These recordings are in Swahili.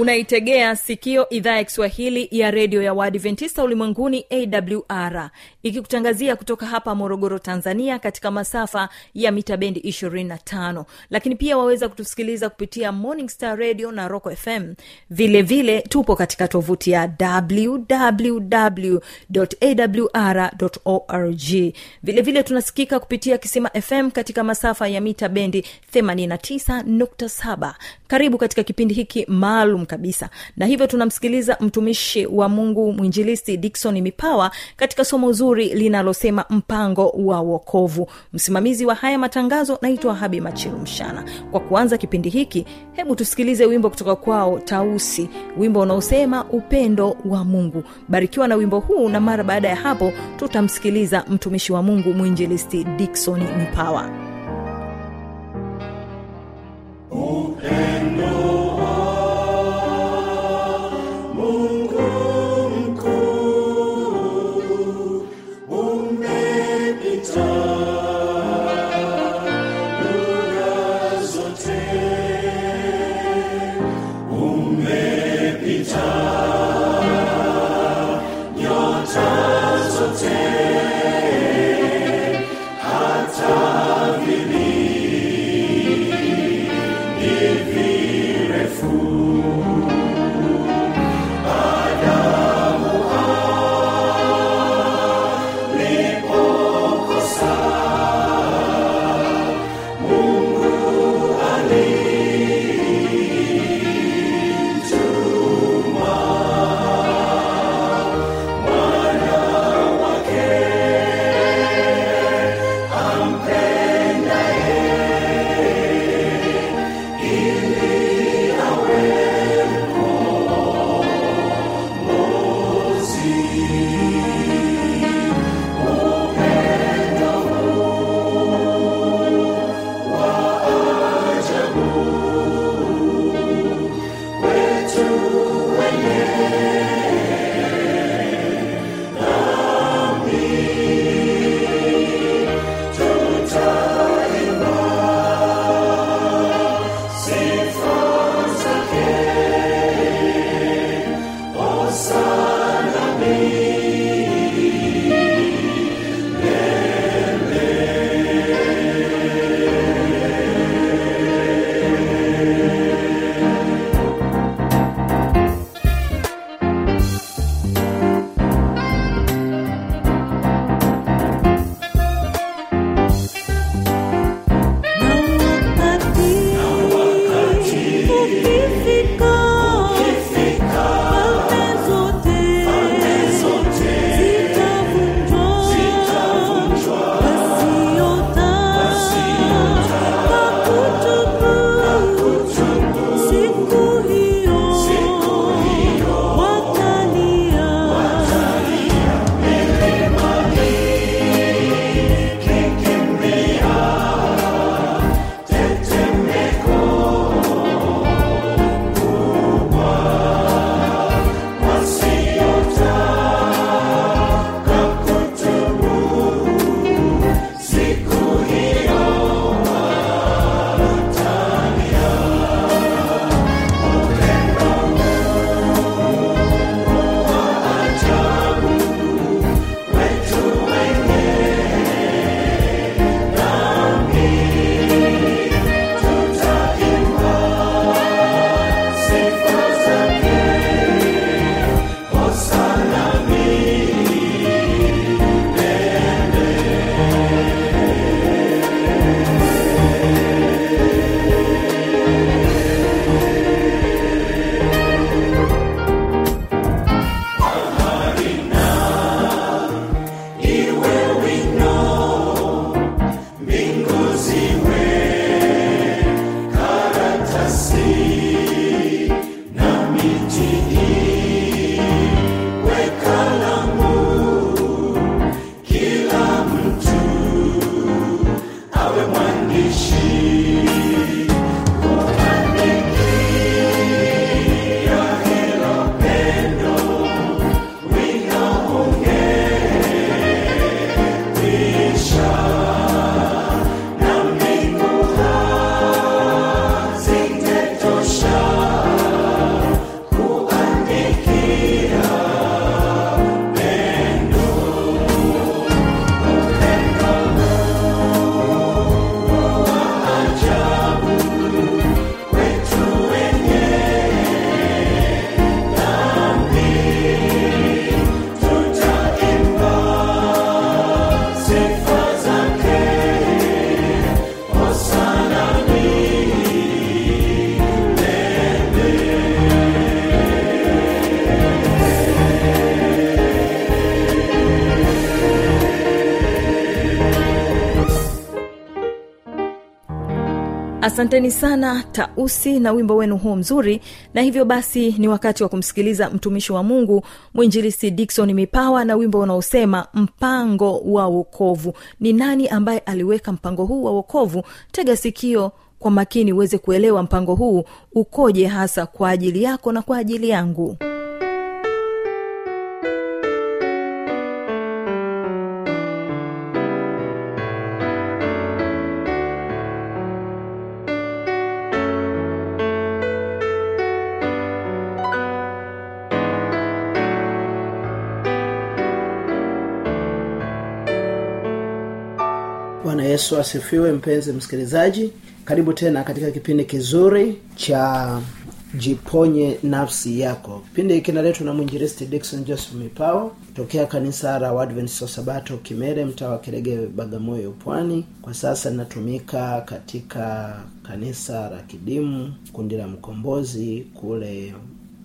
unaitegea sikio idhaa ya kiswahili ya redio ya waadventista ulimwenguni awr ikikutangazia kutoka hapa morogoro tanzania katika masafa ya mita bendi 25 lakini pia waweza kutusikiliza kupitia morning star radio na rock fm vilevile vile tupo katika tovuti ya wwwawr org. Vilevile vile tunasikika kupitia kisima fm katika masafa ya mita bendi 89.7 karibu katika kipindi hiki maalum kabisa. Na hivyo tunamsikiliza mtumishi wa mungu mwinjilisti dikson mipawa katika somo zuri linalosema mpango wa uokovu msimamizi wa haya matangazo naitwa habi machilu mshana. Kwa kuanza kipindi hiki hebu tusikilize wimbo kutoka kwao tausi. Wimbo unaosema upendo wa mungu. Barikiwa na wimbo huu na mara baada ya hapo tutamsikiliza mtumishi wa mungu mwinjilisti dikson mipawa asanteni sana tausi na wimbo wenu huo mzuri. Na hivyo basi ni wakati wa kumsikiliza mtumishi wa mungu mwinjilisi dikson mipawa na wimbo unaosema mpango wa wokovu. Ni nani ambaye aliweka mpango huu wa wokovu? Tega sikio kwa makini uweze kuelewa mpango huu. Ukoje hasa kwa ajili yako na kwa ajili yangu? bwana yesu asifiwe mpenzi msikilizaji. Karibu tena katika kipindi kizuri cha jiponye nafsi yako. Kipindi hiki kinaletwa na mwinjilisti dikson joseph mipao tokea kanisa la wadventist wa sabato kimere mtaa wa kerege bagamoyo pwani. Kwa sasa linatumika katika kanisa la kidimu kundi la mkombozi kule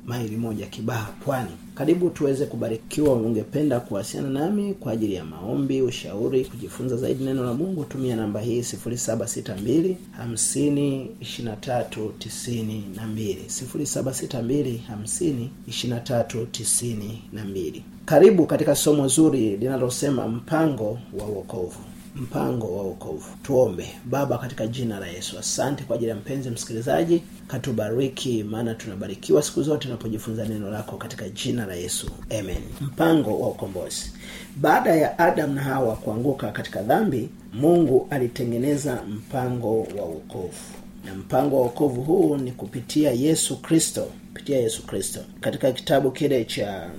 maili moja kibaha pwani. Karibu tuweze kubarikiwa ungependa kuwasiliana nami kwa ajili ya maombi ushauri kujifunza zaidi neno la mungu tumia namba hii 762 50 23 92 762 50 23 92 karibu katika somo zuri linalosema mpango wa uokovu mpango wa wokovu. Tuombe. Baba katika jina la yesu asante kwa ajili ya mpenzi msikilizaji. Katubariki maana tunabarikiwa siku zote tunapojifunza neno lako katika jina la yesu. Amen. Mpango wa ukombozi. Baada ya adam na hawa kuanguka katika dhambi mungu alitengeneza mpango wa wokovu. Na mpango wa wokovu huu ni kupitia yesu kristo kupitia yesu kristo. Katika kitabu kile cha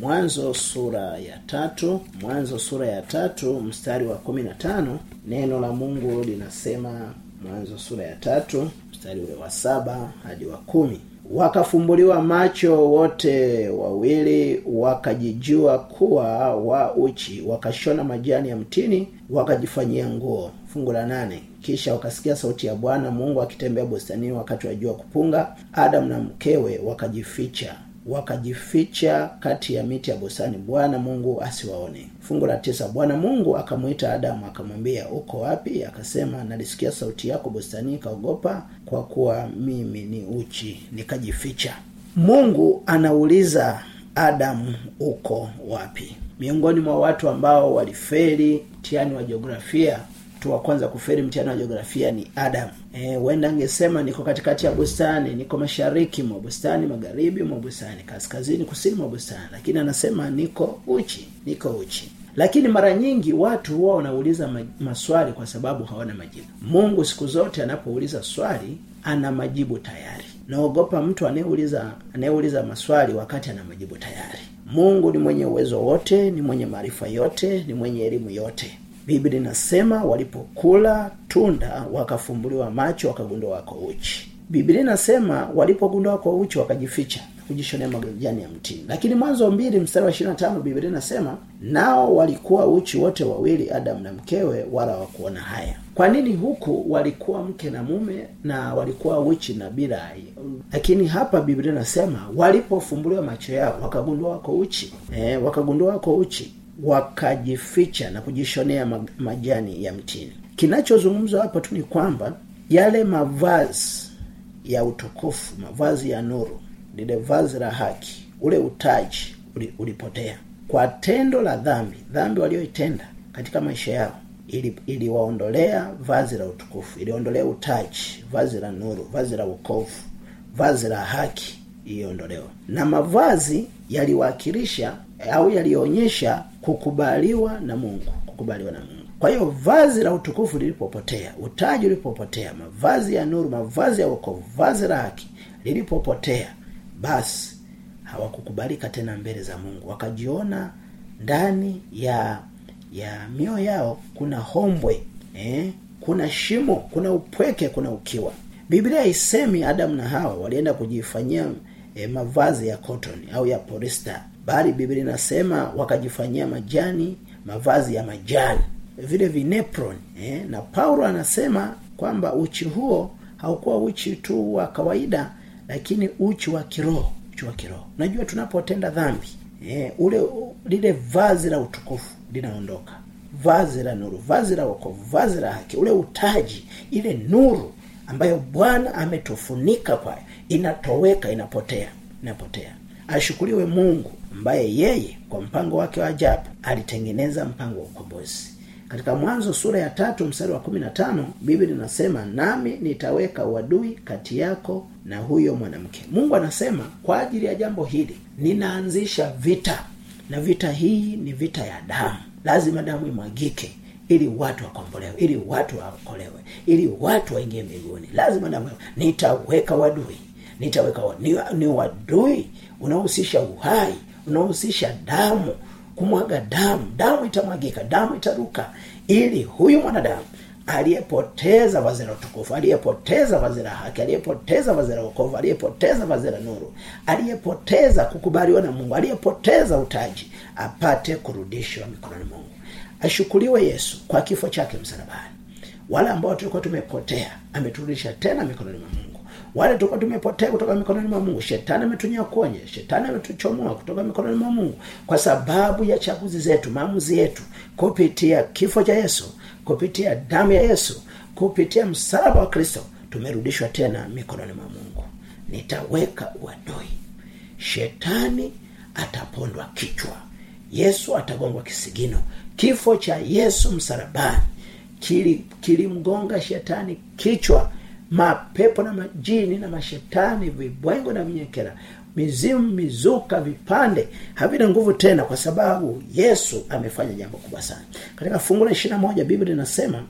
mwanzo sura ya tatu mwanzo sura ya tatu mstari wa kumi na tano neno la mungu linasema mwanzo sura ya tatu mstari ule wa saba hadi wa kumi. Wakafumbuliwa macho wote wawili wakajijua kuwa wa uchi wakashona majani ya mtini wakajifanyia nguo. Fungu la nane. Kisha wakasikia sauti ya bwana mungu akitembea bustanini wakati wa jua kupunga adamu na mkewe wakajificha wakajificha kati ya miti ya bustani. Bwana mungu asiwaone. Fungu la tisa bwana mungu akamwita adamu akamwambia uko wapi? Akasema nalisikia sauti yako bustani, kaogopa kwa kuwa mimi ni uchi. Nikajificha. Mungu anauliza adamu uko wapi? Miongoni mwa watu ambao waliferi mtihani wa jiografia mtu wa kwanza kuferi mtihani wa jiografia ni adam. Huenda e, angesema niko katikati ya bustani niko mashariki mwa bustani magharibi mwa bustani kaskazini kusini mwa bustani lakini anasema niko uchi niko uchi. Lakini mara nyingi watu huwa wanauliza ma- maswali kwa sababu hawana majibu. Mungu siku zote anapouliza swali ana majibu tayari. Naogopa mtu anayeuliza anayeuliza maswali wakati ana majibu tayari. Mungu ni mwenye uwezo wote ni mwenye maarifa yote ni mwenye elimu yote biblia inasema walipokula tunda wakafumbuliwa macho wakagundua wako uchi. Biblia inasema walipogundua wako uchi wakajificha kujishonea majani ya mtini. Lakini mwanzo mbili mstari wa ishirina tano biblia inasema nao walikuwa uchi wote wawili adamu na mkewe wala wakuona haya. Kwa nini huku walikuwa mke na mume na walikuwa uchi na bila lakini hapa biblia inasema walipofumbuliwa macho yao wakagundua wako uchi. E, wakagundua wako uchi wakajificha na kujishonea majani ya mtini. Kinachozungumzwa hapa tu ni kwamba yale mavazi ya utukufu mavazi ya nuru lile vazi la haki. Ule utaji ulipotea. Kwa tendo la dhambi dhambi walioitenda katika maisha yao ili iliwaondolea vazi la utukufu iliondolea utaji vazi la nuru vazi la wokovu vazi la haki iliondolewa na mavazi yaliwakilisha au yalionyesha kukubaliwa na mungu kukubaliwa na mungu. Kwa hiyo vazi la utukufu lilipopotea utaji ulipopotea mavazi ya nuru mavazi ya wokovu vazi la haki lilipopotea basi hawakukubalika tena mbele za mungu. Wakajiona ndani ya ya mioyo yao kuna hombwe eh? kuna shimo kuna upweke kuna ukiwa. Biblia isemi adamu na hawa walienda kujifanyia eh, mavazi ya cotton au ya polista bali biblia inasema wakajifanyia majani mavazi ya majani vile vinepron eh? na paulo anasema kwamba uchi huo haukuwa uchi tu wa kawaida lakini uchi wa kiroho uchi wa kiroho unajua tunapotenda dhambi eh, ule lile vazi la utukufu linaondoka vazi la nuru vazi la wokovu vazi la haki ule utaji ile nuru ambayo bwana ametufunika kwayo inatoweka inapotea inapotea. Ashukuriwe mungu ambaye yeye kwa mpango wake wa ajabu alitengeneza mpango wa ukombozi. Katika mwanzo sura ya tatu mstari wa kumi na tano biblia inasema nami nitaweka uadui kati yako na huyo mwanamke. Mungu anasema kwa ajili ya jambo hili ninaanzisha vita na vita hii ni vita ya damu. Lazima damu imwagike ili watu wakombolewe ili watu waokolewe ili watu waingie mbinguni. Lazima damu nitaweka wadui nitaweka ni, ni wadui unaohusisha uhai unaohusisha damu kumwaga damu. Damu itamwagika damu itaruka ili huyu mwanadamu aliyepoteza vazi la utukufu aliyepoteza vazi la haki aliyepoteza vazi la wokovu aliyepoteza vazi la nuru aliyepoteza kukubaliwa na mungu aliyepoteza utaji apate kurudishwa mikononi mungu ashukuriwe yesu kwa kifo chake msalabani. Wale ambao tulikuwa tumepotea ameturudisha tena mikononi mwa mungu. Wale tulikuwa tumepotea kutoka mikononi mwa mungu shetani ametunyakonya shetani ametuchomoa kutoka mikononi mwa mungu. Kwa sababu ya chaguzi zetu maamuzi yetu kupitia kifo cha yesu kupitia damu ya yesu kupitia msalaba wa kristo tumerudishwa tena mikononi mwa mungu. Nitaweka uadui. Shetani atapondwa kichwa. Yesu atagongwa kisigino kifo cha yesu msalabani. Kilimgonga kili shetani kichwa mapepo na majini na mashetani vibwengo na vinyekera mizimu mizuka vipande. Havina nguvu tena kwa sababu yesu amefanya jambo kubwa sana. Katika fungu la ishirina moja biblia inasema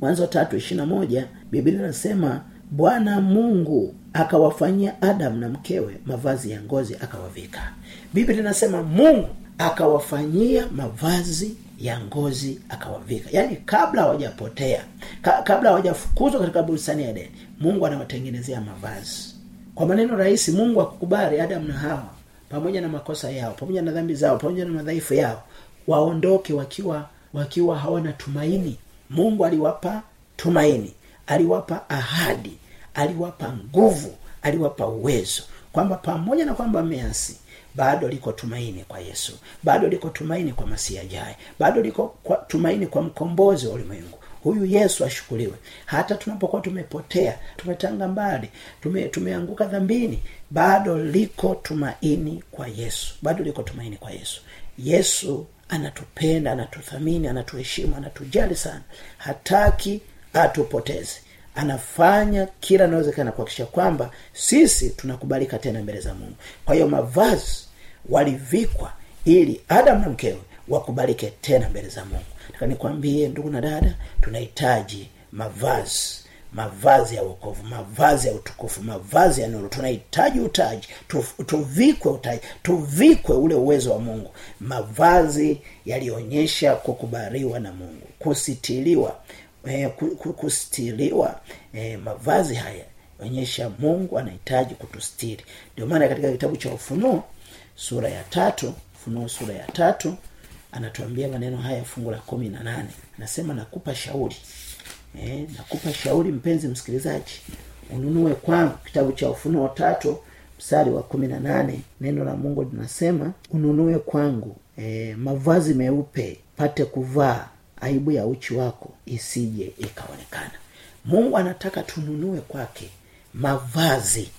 mwanzo tatu ishirina moja biblia inasema bwana mungu akawafanyia adamu na mkewe mavazi ya ngozi akawavika. Biblia inasema mungu akawafanyia mavazi ya ngozi akawavika. Yaani kabla hawajapotea ka, kabla hawajafukuzwa katika bustani ya edeni mungu anawatengenezea mavazi. Kwa maneno rahisi mungu akukubali adamu na hawa pamoja na makosa yao pamoja na dhambi zao pamoja na madhaifu yao waondoke wakiwa wakiwa hawana tumaini. Mungu aliwapa tumaini aliwapa ahadi aliwapa nguvu aliwapa uwezo. Kwamba pamoja na kwamba ameasi bado liko tumaini kwa yesu. Bado liko tumaini kwa masihi ajaye. Bado liko kwa, tumaini kwa mkombozi wa ulimwengu. Huyu yesu ashukuliwe hata tunapokuwa tumepotea tumetanga mbali tume, tumeanguka dhambini bado liko tumaini kwa yesu. Bado liko tumaini kwa yesu. Yesu anatupenda anatuthamini anatuheshimu anatujali sana. Hataki atupoteze anafanya kila anawezekana kuhakikisha kwamba sisi tunakubalika tena mbele za mungu. Kwa hiyo mavazi walivikwa ili adamu na mkewe wakubalike tena mbele za mungu. Taka nikwambie ndugu na dada tunahitaji mavazi. Mavazi ya wokovu mavazi ya utukufu mavazi ya nuru. Tunahitaji utaji. Tuvikwe utaji. Tuvikwe ule uwezo wa mungu. Mavazi yalionyesha kukubaliwa na mungu kusitiliwa eh, ku- ku- kustiriwa eh, mavazi haya onyesha mungu anahitaji kutustiri. Ndio maana katika kitabu cha ufunuo sura ya tatu ufunuo sura ya tatu anatuambia maneno haya fungu la kumi na nane. Anasema nakupa shauri. Eh, nakupa shauri mpenzi msikilizaji ununue kwangu. Kitabu cha ufunuo tatu mstari wa kumi na nane neno la mungu linasema ununue kwangu eh, mavazi meupe pate kuvaa aibu ya uchi wako isije ikaonekana. Mungu anataka tununue kwake mavazi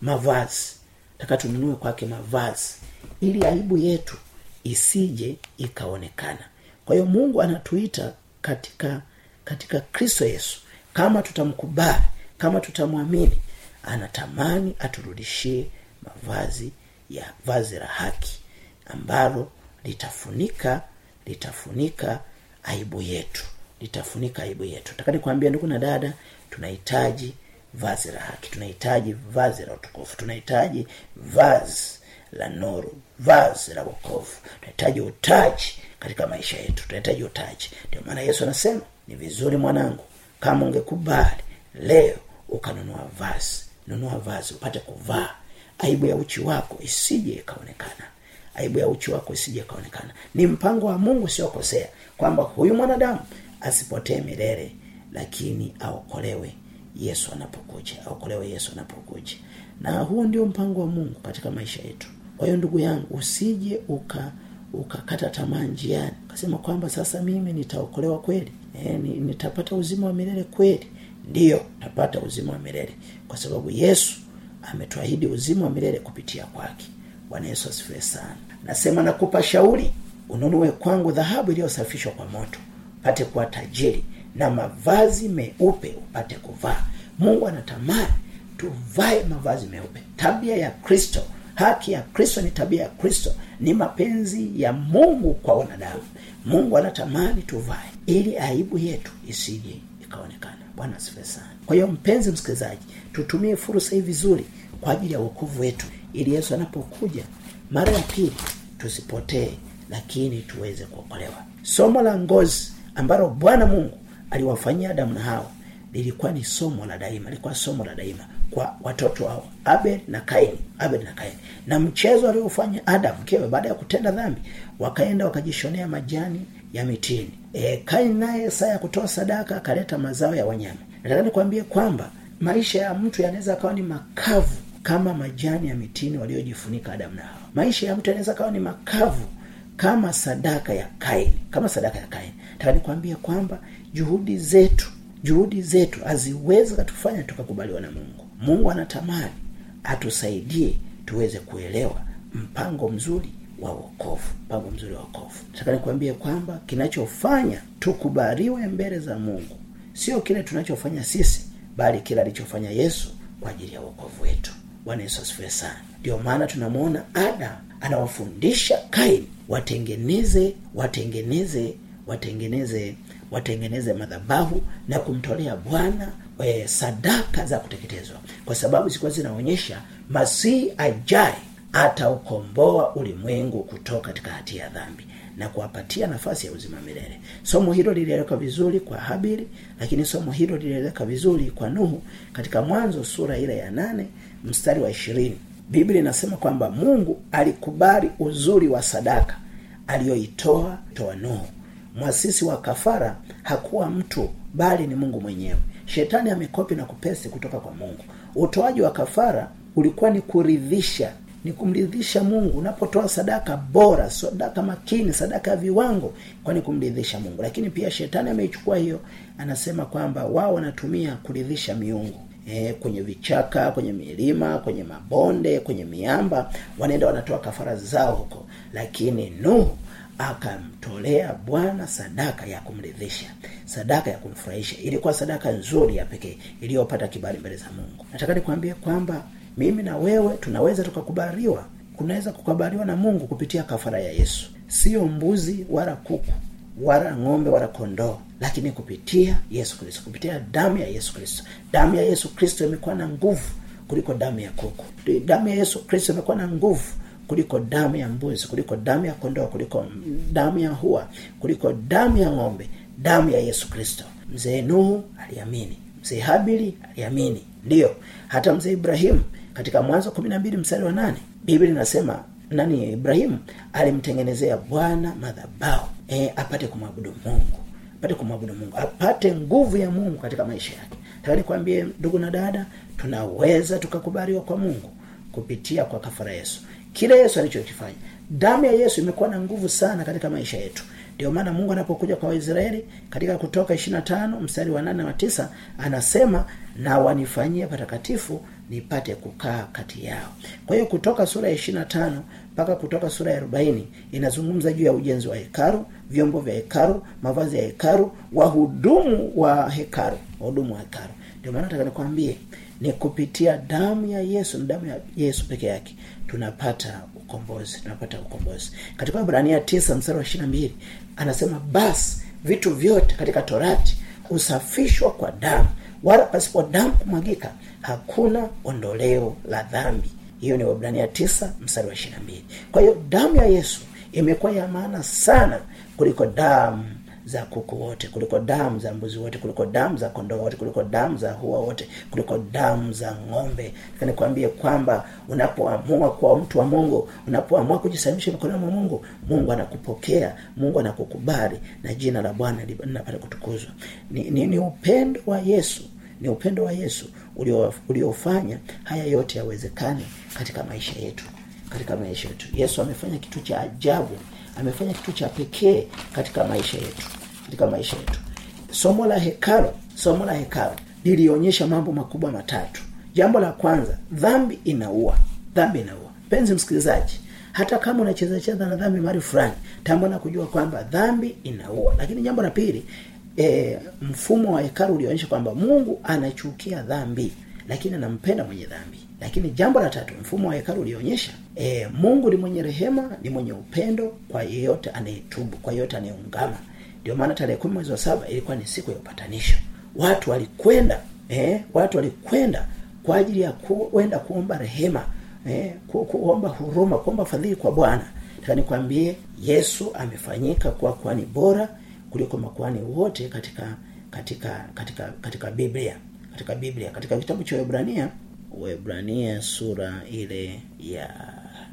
mavazi. Taka tununue kwake mavazi ili aibu yetu isije ikaonekana. Kwa hiyo mungu anatuita katika katika kristo yesu. Kama tutamkubali kama tutamwamini anatamani aturudishie mavazi ya vazi la haki ambalo litafunika litafunika aibu yetu. Litafunika aibu yetu. Nataka nikwambia ndugu na dada tunahitaji vazi la haki. Tunahitaji vazi la utukufu. Tunahitaji vazi la nuru. Vazi la wokovu. Tunahitaji utaji katika maisha yetu. Tunahitaji utaji. Ndio maana yesu anasema ni vizuri mwanangu kama ungekubali leo ukanunua vazi. Nunua vazi upate kuvaa. Aibu ya uchi wako isije ikaonekana aibu ya uchi wako isije ikaonekana. Ni mpango wa mungu usiokosea kwamba huyu mwanadamu asipotee milele lakini aokolewe yesu anapokuja aokolewe yesu anapokuja. Na huo ndio mpango wa mungu katika maisha yetu. Kwa hiyo ndugu yangu usije uka ukakata tamaa njiani. Ukasema kwamba sasa mimi nitaokolewa kweli? E, nitapata uzima wa milele kweli? Ndiyo tapata uzima wa milele. Kwa sababu yesu ametuahidi uzima wa milele kupitia kwake bwana yesu asifiwe sana. Nasema nakupa shauri ununue kwangu dhahabu iliyosafishwa kwa moto upate kuwa tajiri na mavazi meupe upate kuvaa. Mungu anatamani tuvae mavazi meupe. Tabia ya kristo haki ya kristo ni tabia ya kristo ni mapenzi ya mungu kwa wanadamu. Mungu anatamani tuvae ili aibu yetu isije ikaonekana. Bwana asifiwe sana. Kwa hiyo mpenzi msikilizaji tutumie fursa hii vizuri kwa ajili ya uokovu wetu ili yesu anapokuja mara ya pili tusipotee lakini tuweze kuokolewa. Somo la ngozi ambalo bwana mungu aliwafanyia adamu na hawa lilikuwa ni somo la daima lilikuwa somo la daima kwa watoto wao abel na kaini abel na kaini. Na mchezo aliofanya adam mkewe baada ya kutenda dhambi wakaenda wakajishonea majani ya mitini. E, kaini naye saa ya kutoa sadaka akaleta mazao ya wanyama. Nataka nikwambie kwamba maisha ya mtu yanaweza akawa ni makavu kama majani ya mitini waliojifunika adamu na hawa. Maisha ya mtu yanaweza kawa ni makavu kama sadaka ya kaini kama sadaka ya kaini. Nataka nikwambie kwamba juhudi zetu juhudi zetu haziwezi katufanya tukakubaliwa na mungu. Mungu anatamani atusaidie tuweze kuelewa mpango mzuri wa wokovu mpango mzuri wa wokovu. Nataka nikwambie kwamba kinachofanya tukubaliwe mbele za mungu sio kile tunachofanya sisi bali kile alichofanya yesu kwa ajili ya wokovu wetu bwana yesu asifiwe sana. Ndio maana tunamwona adam anawafundisha kaini watengeneze watengeneze watengeneze watengeneze madhabahu na kumtolea bwana e, sadaka za kuteketezwa. Kwa sababu zilikuwa zinaonyesha masihi ajaye ataukomboa ulimwengu kutoka katika hatia ya dhambi na kuwapatia nafasi ya uzima milele. Somo hilo lilieleweka vizuri kwa habili lakini somo hilo lilieleweka vizuri kwa nuhu katika mwanzo sura ile ya nane mstari wa ishirini. Biblia inasema kwamba mungu alikubali uzuri wa sadaka aliyoitoa toa nuhu mwasisi wa kafara hakuwa mtu bali ni mungu mwenyewe. Shetani amekopi na kupesi kutoka kwa mungu. Utoaji wa kafara ulikuwa ni kuridhisha ni kumridhisha mungu. Unapotoa sadaka bora sadaka makini sadaka ya viwango kwani kumridhisha mungu. Lakini pia shetani ameichukua hiyo anasema kwamba wao wanatumia kuridhisha miungu e, kwenye vichaka kwenye milima kwenye mabonde kwenye miamba wanaenda wanatoa kafara zao huko. Lakini nuhu akamtolea bwana sadaka ya kumridhisha sadaka ya kumfurahisha. Ilikuwa sadaka nzuri ya pekee iliyopata kibali mbele za mungu. Nataka nikwambie kwamba mimi na wewe tunaweza tukakubaliwa. Kunaweza kukubaliwa na mungu kupitia kafara ya yesu. Sio mbuzi wala kuku wala ng'ombe wala kondoo lakini kupitia yesu kristo kupitia damu ya yesu kristo. Damu ya yesu kristo imekuwa na nguvu kuliko damu ya kuku. Damu ya yesu kristo imekuwa na nguvu kuliko damu ya mbuzi kuliko damu ya kondoo kuliko damu ya hua kuliko damu ya ng'ombe. Damu ya yesu kristo. Mzee nuhu aliamini. Mzee habili aliamini. Ndiyo. Hata mzee ibrahimu katika mwanzo kumi na mbili mstari wa nane biblia inasema nani ibrahimu alimtengenezea bwana madhabao e, apate kumwabudu mungu. Apate kumwabudu mungu. Apate nguvu ya mungu katika maisha yake. Taka nikwambie ndugu na dada tunaweza tukakubaliwa kwa mungu kupitia kwa kafara yesu. Kile yesu alichokifanya. Damu ya yesu imekuwa na nguvu sana katika maisha yetu. Ndio maana mungu anapokuja kwa waisraeli katika kutoka ishirina tano mstari wa nane wa 9, anasema na wanifanyie patakatifu nipate kukaa kati yao. Kwa hiyo kutoka sura ya mpaka kutoka sura ya arobaini inazungumza juu ya ujenzi wa hekaru vyombo vya hekaru mavazi ya hekaru wahudumu wa hekaru wahudumu wa hekaru ndio maana nataka nikwambie ni kupitia damu ya yesu na damu ya yesu peke yake tunapata ukombozi tunapata ukombozi. Katika ibrania tisa mstari wa ishirina mbili anasema basi vitu vyote katika torati husafishwa kwa damu wala pasipo damu kumwagika hakuna ondoleo la dhambi hiyo ni wabrania tisa mstari wa ishirina mbili. Kwa hiyo damu ya yesu imekuwa ya maana sana kuliko damu za kuku wote kuliko damu za mbuzi wote kuliko damu za kondoo wote kuliko damu za hua wote kuliko damu za ng'ombe. Nikwambie kwamba unapoamua kuwa mtu wa mungu unapoamua kujisalimisha mikononi mwa mungu mungu anakupokea mungu anakukubali na jina la bwana linapata kutukuzwa. Ni, ni, ni upendo wa yesu ni upendo wa yesu uliofanya haya yote yawezekane katika maisha yetu katika maisha yetu. Yesu amefanya kitu cha ajabu amefanya kitu cha pekee katika maisha yetu katika maisha yetu. Somo la hekalo somo la hekalo lilionyesha mambo makubwa matatu. Jambo la kwanza dhambi inaua dhambi inaua. Mpenzi msikilizaji hata kama unacheza cheza na dhambi mahali fulani tambua kujua kwamba dhambi inaua. Lakini jambo la pili e, mfumo wa hekalu ulionyesha kwamba mungu anachukia dhambi lakini anampenda mwenye dhambi. Lakini jambo la tatu mfumo wa hekalu ulionyesha e, mungu ni mwenye rehema ni mwenye upendo kwa yeyote anayetubu kwa yeyote anayeungama. Ndio maana tarehe kumi mwezi wa saba ilikuwa ni siku ya upatanisho. Watu walikwenda eh, watu walikwenda kwa ajili ya kuenda kuomba rehema eh, ku, kuomba huruma kuomba fadhili kwa bwana. Taka nikwambie yesu amefanyika kuwa kwani bora kuliko makuhani wote katika katika katika katika biblia katika biblia. Katika kitabu cha webrania webrania sura ile ya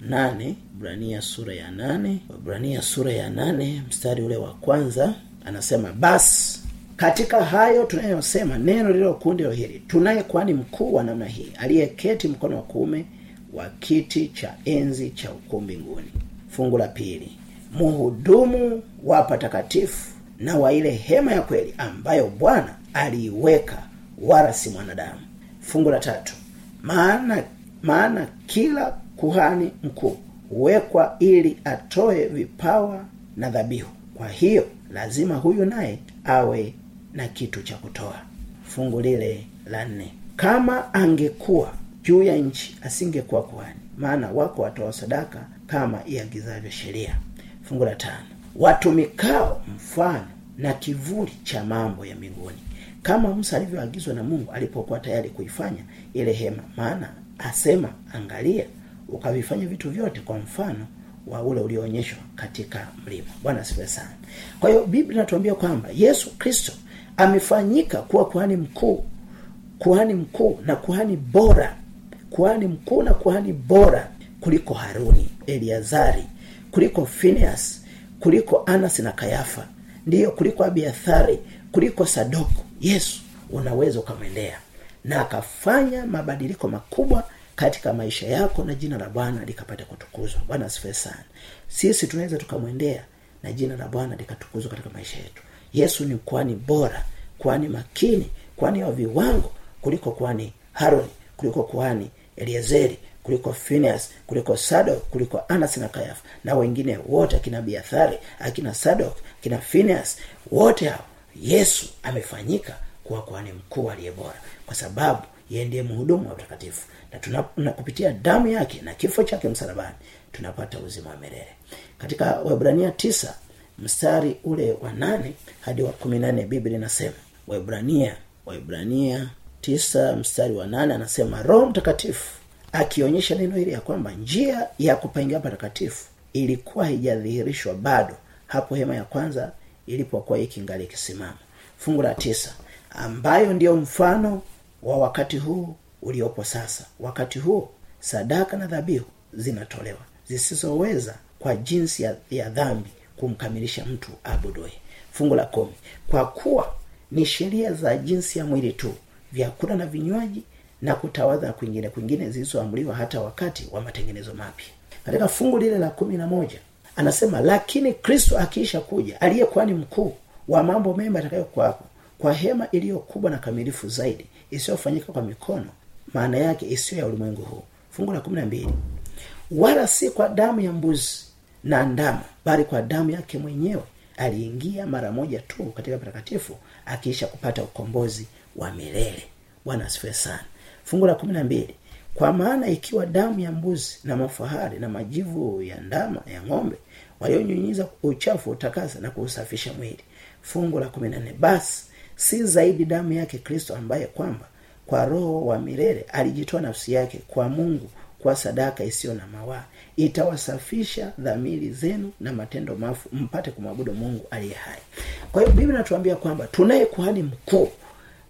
nane webrania sura ya nane webrania sura ya nane mstari ule wa kwanza anasema basi katika hayo tunayosema neno lilo kundi hili. Tunaye kwani mkuu wa namna hii aliyeketi mkono wa kuume wa kiti cha enzi cha ukuu mbinguni fungu la pili mhudumu wa patakatifu na wa ile hema ya kweli ambayo bwana aliiweka wala si mwanadamu. Fungu la tatu. Maana maana kila kuhani mkuu huwekwa ili atoe vipawa na dhabihu. Kwa hiyo lazima huyu naye awe na kitu cha kutoa. Fungu lile la nne. Kama angekuwa juu ya nchi asingekuwa kuhani. Maana wako watoa sadaka kama iagizavyo sheria. Fungu la tano watumikao mfano na kivuli cha mambo ya mbinguni. Kama musa alivyoagizwa na mungu alipokuwa tayari kuifanya ile hema maana asema angalia ukavifanya vitu vyote kwa mfano wa ule ulioonyeshwa katika mlima. Bwana asifiwe sana. Kwa hiyo biblia inatuambia kwamba yesu kristo amefanyika kuwa kuhani mkuu kuhani mkuu na kuhani bora kuhani mkuu na kuhani bora kuliko haruni eliazari kuliko phineas kuliko anas na kayafa. Ndiyo kuliko abiathari kuliko sadoko yesu unaweza ukamwendea. Na akafanya mabadiliko makubwa katika maisha yako na jina la bwana likapata kutukuzwa. Bwana asifiwe sana. Sisi tunaweza tukamwendea na jina la bwana likatukuzwa katika maisha yetu. Yesu ni kwani bora kwani makini kwani wa viwango kuliko kwani haroni kuliko kwani eliezeri kuliko phineas kuliko sadok kuliko anas na kayafa. Na wengine wote akina biathari akina sadok akina phineas wote hao yesu amefanyika kuwa kwani mkuu aliye bora. Kwa sababu yeye ndiye mhudumu wa utakatifu. Na tunakupitia kupitia damu yake na kifo chake msalabani tunapata uzima wa milele. Katika wabrania tisa mstari ule wa nane hadi wa kumi nane biblia inasema waibrania waibrania tisa mstari wa nane anasema roho mtakatifu akionyesha neno hili ya kwamba njia ya kupaingia patakatifu ilikuwa haijadhihirishwa bado hapo hema ya kwanza ilipokuwa ikingali ikisimama. Fungu la tisa ambayo ndiyo mfano wa wakati huu uliopo sasa. Wakati huo sadaka na dhabihu zinatolewa zisizoweza kwa jinsi ya, ya dhambi kumkamilisha mtu abudue fungu la kumi kwa kuwa ni sheria za jinsi ya mwili tu vyakula na vinywaji na kutawadha kwingine kwingine zilizoamriwa hata wakati wa matengenezo mapya. Katika fungu lile la kumi na moja anasema lakini kristo akiisha kuja aliye kwani mkuu wa mambo mema yatakayokuwapo kwa hema iliyo kubwa na kamilifu zaidi isiyofanyika kwa mikono maana yake isiyo ya ulimwengu huu. Fungu la kumi na mbili wala si kwa damu ya mbuzi na ndama bali kwa damu yake mwenyewe aliingia mara moja tu katika patakatifu akiisha kupata ukombozi wa milele. Bwana asifiwe sana fungu la kumi na mbili. Kwa maana ikiwa damu ya mbuzi na mafahari na majivu ya ndama ya ng'ombe walionyunyiza uchafu utakasa na kuusafisha mwili. Fungu la kumi na basi si zaidi damu yake kristo ambaye kwamba kwa roho wa milele alijitoa nafsi yake kwa mungu kwa sadaka isiyo na mawaa. Itawasafisha dhamiri zenu na matendo mafu mpate kumwabudu mungu aliye hai. Kwa hiyo biblia natuambia kwamba tunaye kuhani mkuu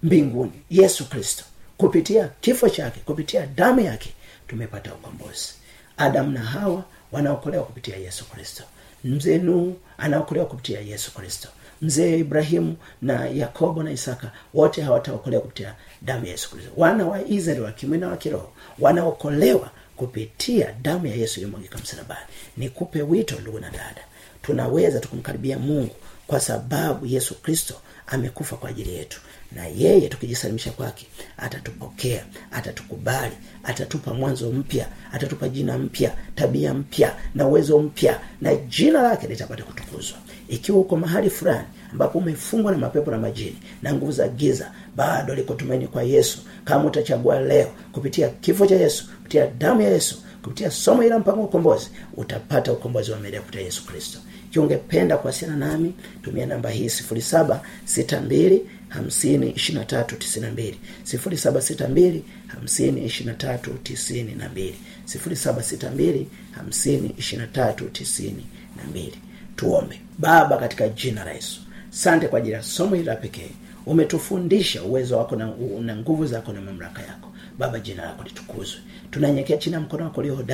mbinguni yesu kristo kupitia kifo chake kupitia damu yake tumepata ukombozi. Adamu na hawa wanaokolewa kupitia yesu kristo. Mzee nuhu anaokolewa kupitia yesu kristo. Mzee ibrahimu na yakobo na isaka wote hawataokolewa kupitia damu ya yesu kristo. Wana wa israeli wa kimwili na wa kiroho wanaokolewa kupitia damu ya yesu iliyomwagika msalabani. Nikupe wito ndugu na dada. Tunaweza tukumkaribia mungu kwa sababu yesu kristo amekufa kwa ajili yetu. Na yeye tukijisalimisha kwake atatupokea atatukubali atatupa mwanzo mpya atatupa jina mpya tabia mpya na uwezo mpya na jina lake litapata kutukuzwa. Ikiwa uko mahali fulani ambapo umefungwa na mapepo na majini na nguvu za giza bado liko tumaini kwa yesu. Kama utachagua leo kupitia kifo cha yesu kupitia damu ya yesu kupitia somo ila mpango wa ukombozi utapata ukombozi wa milele kupitia yesu kristo ikiwa ungependa kuwasiliana nami tumia namba hii sifuri saba sita mbili hamsini ishirina tatu tisini mbili. sifuri saba sita mbili hamsini ishirina tatu tisini na mbili. sifuri saba sita mbili hamsini ishirina tatu tisini na mbili. Tuombe. Baba katika jina la yesu. Sante kwa ajili ya somo hili la pekee. Umetufundisha uwezo wako na, na nguvu zako na mamlaka yako. Baba jina lako litukuzwe tunanyekea chini ya mkono wako ulio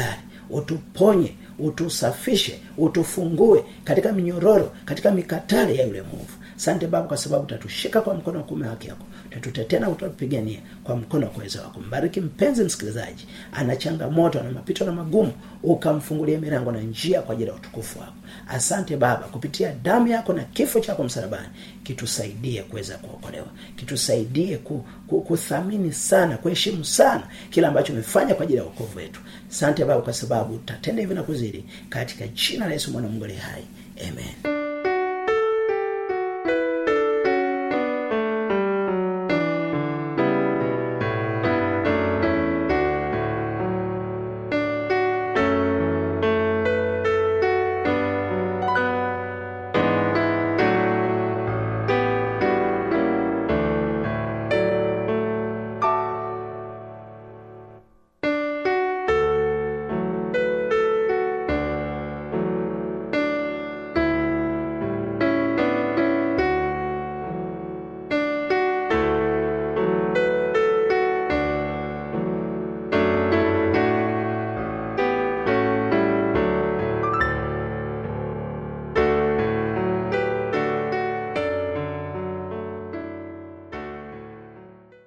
utuponye utusafishe utufungue katika minyororo katika mikatale ya yule mwovu. Sante baba kwa sababu utatushika kwa mkono wa kuume haki yako utatutetea na utatupigania kwa mkono wa kuweza wako. Mbariki mpenzi msikilizaji ana changamoto na mapito na magumu ukamfungulia milango na njia kwa ajili ya utukufu wako. Asante baba kupitia damu yako na kifo chako msalabani kitusaidie kuweza kuokolewa. Kitusaidie ku, ku, kuthamini sana kuheshimu sana kile ambacho umefanya kwa ajili ya wokovu wetu. Asante baba kwa sababu utatenda hivi na kuzidi katika jina la yesu mwana mungu hai. Amen